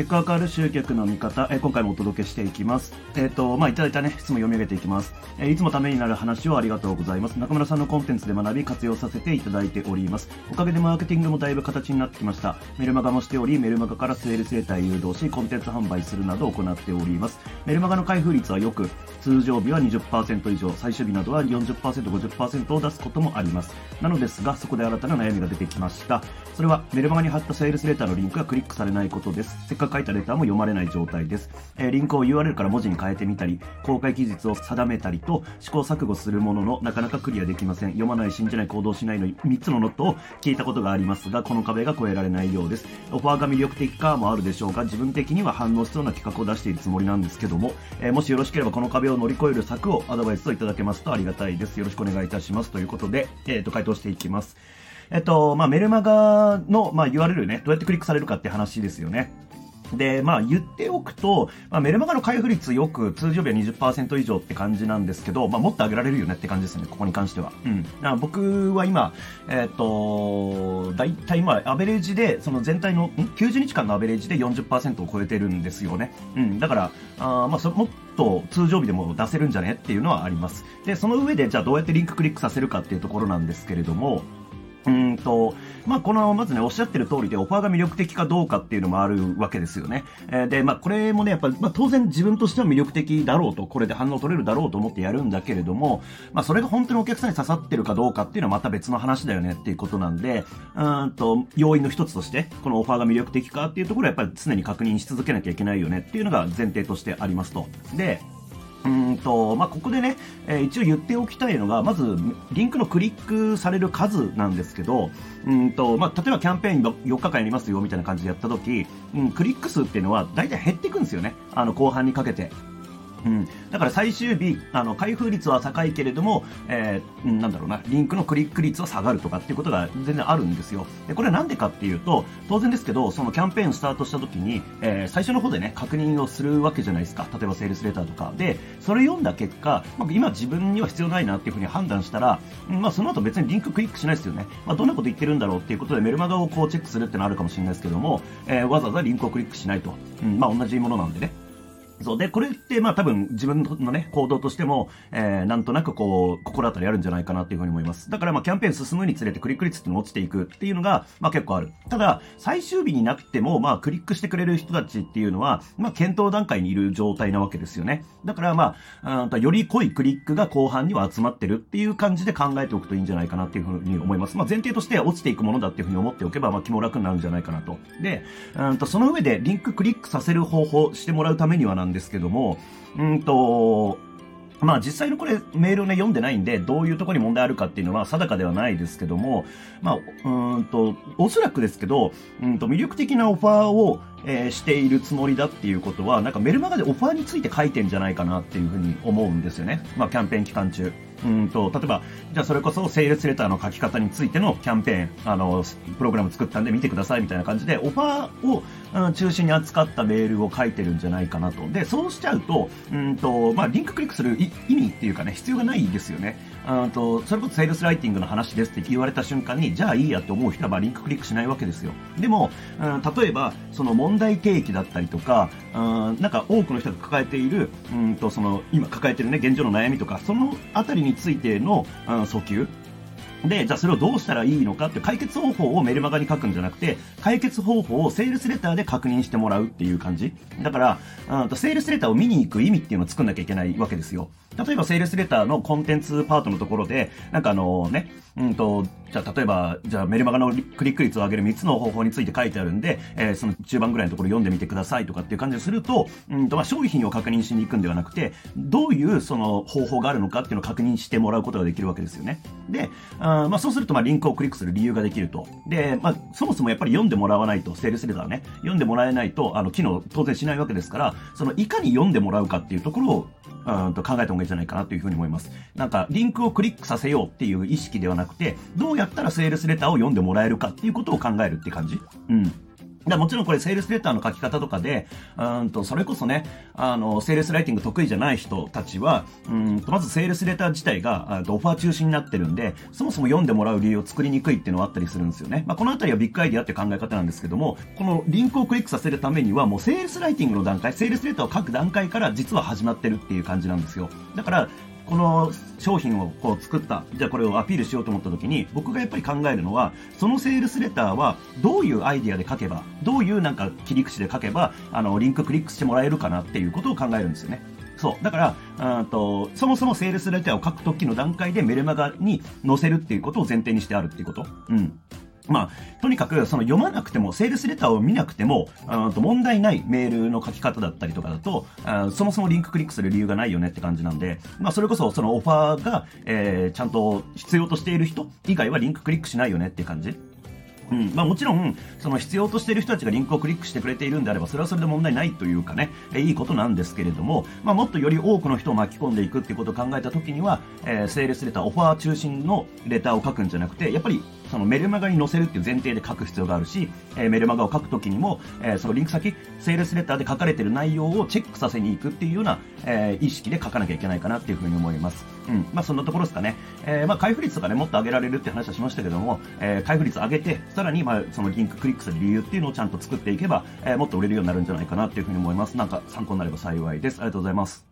結果変わる集客の見方、え今回もお届けしていきます。えっ、と、まあ、いただいたね、質問読み上げていきます。えーいつもためになる話をありがとうございます。中村さんのコンテンツで学び、活用させていただいております。おかげでマーケティングもだいぶ形になってきました。メルマガもしており、メルマガからセールスレター誘導し、コンテンツ販売するなど行っております。メルマガの開封率はよく、通常日は20%以上、最終日などは40%、50%を出すこともあります。なのですが、そこで新たな悩みが出てきました。それは、メルマガに貼ったセールスレターのリンクがクリックされないことです。せっかく書いたレターも読まれない状態です。えーリンクを URL から文字に変えてみたり、公開期日を定めたりと、試行錯誤するものの、なかなかクリアできません。読まない、信じない、行動しないの3つのノットを聞いたことがありますが、この壁が越えられないようです。オファーが魅力的かもあるでしょうが、自分的には反応しそうな企画を出しているつもりなんですけども、えーもしよろしければこの壁を乗り越える策をアドバイスをいただけますとありがたいです。よろしくお願いいたします。ということで、えっ、と、回答していきます。えっと、まあ、メルマガの、まあ、URL ね、どうやってクリックされるかって話ですよね。で、まあ言っておくと、まあ、メルマガの開封率よく通常日は20%以上って感じなんですけど、まあもっと上げられるよねって感じですね、ここに関しては。うん。僕は今、えっ、と、だいたいまあアベレージで、その全体の、ん ?90 日間のアベレージで40%を超えてるんですよね。うん。だから、あーまあそもっと通常日でも出せるんじゃねっていうのはあります。で、その上で、じゃあどうやってリンククリックさせるかっていうところなんですけれども、うんと、まあ、この、まずね、おっしゃってる通りで、オファーが魅力的かどうかっていうのもあるわけですよね。えーで、まあ、これもね、やっぱ、まあ、当然自分としては魅力的だろうと、これで反応取れるだろうと思ってやるんだけれども、まあ、それが本当にお客さんに刺さってるかどうかっていうのはまた別の話だよねっていうことなんで、うんと、要因の一つとして、このオファーが魅力的かっていうところはやっぱり常に確認し続けなきゃいけないよねっていうのが前提としてありますと。で、うんと、まあ、ここでね、えー一応言っておきたいのが、まず、リンクのクリックされる数なんですけど、うんと、まあ、例えばキャンペーン4日間やりますよ、みたいな感じでやった時、うん、クリック数っていうのは大体減っていくんですよね。あの、後半にかけて。うん、だから最終日、あの、開封率は高いけれども、えーなんだろうな、リンクのクリック率は下がるとかっていうことが全然あるんですよ。で、これはなんでかっていうと、当然ですけど、そのキャンペーンスタートした時に、えー最初の方でね、確認をするわけじゃないですか。例えばセールスレターとか。で、それ読んだ結果、まあ、今自分には必要ないなっていうふうに判断したら、まあ、その後別にリンククリックしないですよね。まあ、どんなこと言ってるんだろうっていうことでメルマガをこうチェックするってのあるかもしれないですけども、えーわざわざリンクをクリックしないと。うん、まあ、同じものなんでね。そう。で、これって、まあ多分自分のね、行動としても、えー、なんとなくこう、心当たりあるんじゃないかなっていうふうに思います。だからまあキャンペーン進むにつれてクリック率っていうの落ちていくっていうのが、まあ結構ある。ただ、最終日になっても、まあクリックしてくれる人たちっていうのは、まあ検討段階にいる状態なわけですよね。だからまあ、うんとより濃いクリックが後半には集まってるっていう感じで考えておくといいんじゃないかなっていうふうに思います。まあ前提として落ちていくものだっていうふうに思っておけば、まあ気も楽になるんじゃないかなと。で、うんとその上でリンククリックさせる方法してもらうためにはなんですけども、うんと、まあ実際のこれメールをね読んでないんで、どういうところに問題あるかっていうのは定かではないですけども、まあ、うんと、おそらくですけど、うんと魅力的なオファーを、えーしているつもりだっていうことは、なんかメルマガでオファーについて書いてんじゃないかなっていうふうに思うんですよね。まあキャンペーン期間中。うんと、例えば、じゃあそれこそセールスレターの書き方についてのキャンペーン、あの、プログラム作ったんで見てくださいみたいな感じで、オファーを、うん中心に扱ったメールを書いてるんじゃないかなと。で、そうしちゃうと、うんと、まあ、リンククリックする意味っていうかね、必要がないですよね。うんと、それこそセールスライティングの話ですって言われた瞬間に、じゃあいいやって思う人は、ま、リンククリックしないわけですよ。でも、うん、例えば、その問題提起だったりとか、うん、なんか多くの人が抱えている、うんと、その、今抱えてるね、現状の悩みとか、その辺りについての、うん、訴求。で、じゃあそれをどうしたらいいのかって解決方法をメルマガに書くんじゃなくて、解決方法をセールスレターで確認してもらうっていう感じ。だから、うんとセールスレターを見に行く意味っていうのを作んなきゃいけないわけですよ。例えばセールスレターのコンテンツパートのところで、なんかあのね、うんと、じゃあ例えば、じゃあメルマガのクリック率を上げる3つの方法について書いてあるんで、えーその中盤ぐらいのところ読んでみてくださいとかっていう感じですると、うんとまあ商品を確認しに行くんではなくて、どういうその方法があるのかっていうのを確認してもらうことができるわけですよね。で、あまあそうするとまあリンクをクリックする理由ができると。で、まあそもそもやっぱり読んでもらわないと、セールスレターね、読んでもらえないと、あの、機能当然しないわけですから、そのいかに読んでもらうかっていうところを、うんと考えた方がいいんじゃないかなというふうに思います。なんか、リンクをクリックさせようっていう意識ではなくて、どうやったらセールスレターを読んでもらえるかっていうことを考えるって感じ？うん。だもちろんこれセールスレターの書き方とかで、うんと、それこそね、あの、セールスライティング得意じゃない人たちは、うんと、まずセールスレター自体が、オファー中心になってるんで、そもそも読んでもらう理由を作りにくいっていうのはあったりするんですよね。まあ、このあたりは Big Idea って考え方なんですけども、このリンクをクリックさせるためには、もうセールスライティングの段階、セールスレターを書く段階から実は始まってるっていう感じなんですよ。だから、この商品をこう作った、じゃあこれをアピールしようと思った時に、僕がやっぱり考えるのは、そのセールスレターはどういうアイディアで書けば、どういうなんか切り口で書けば、あの、リンククリックしてもらえるかなっていうことを考えるんですよね。そう。だから、うんと、そもそもセールスレターを書く時の段階でメルマガに載せるっていうことを前提にしてあるっていうこと。うん。まあ、とにかく、その読まなくても、セールスレターを見なくても、と問題ないメールの書き方だったりとかだとあ、そもそもリンククリックする理由がないよねって感じなんで、まあ、それこそそのオファーが、えー、ちゃんと必要としている人以外はリンククリックしないよねって感じ。うん。まあもちろん、その必要としている人たちがリンクをクリックしてくれているんであれば、それはそれで問題ないというかね、えいいことなんですけれども、まあもっとより多くの人を巻き込んでいくっていうことを考えたときには、えー、セールスレター、オファー中心のレターを書くんじゃなくて、やっぱりそのメルマガに載せるっていう前提で書く必要があるし、えー、メルマガを書くときにも、えー、そのリンク先、セールスレターで書かれてる内容をチェックさせに行くっていうような、えー、意識で書かなきゃいけないかなっていうふうに思います。うん。まあそんなところですかね。えー、まあ開封率とかね、もっと上げられるって話はしましたけども、えー、開封率上げて、さらにまあそのリンククリックする理由っていうのをちゃんと作っていけば、えー、もっと売れるようになるんじゃないかなっていうふうに思います。なんか参考になれば幸いです。ありがとうございます。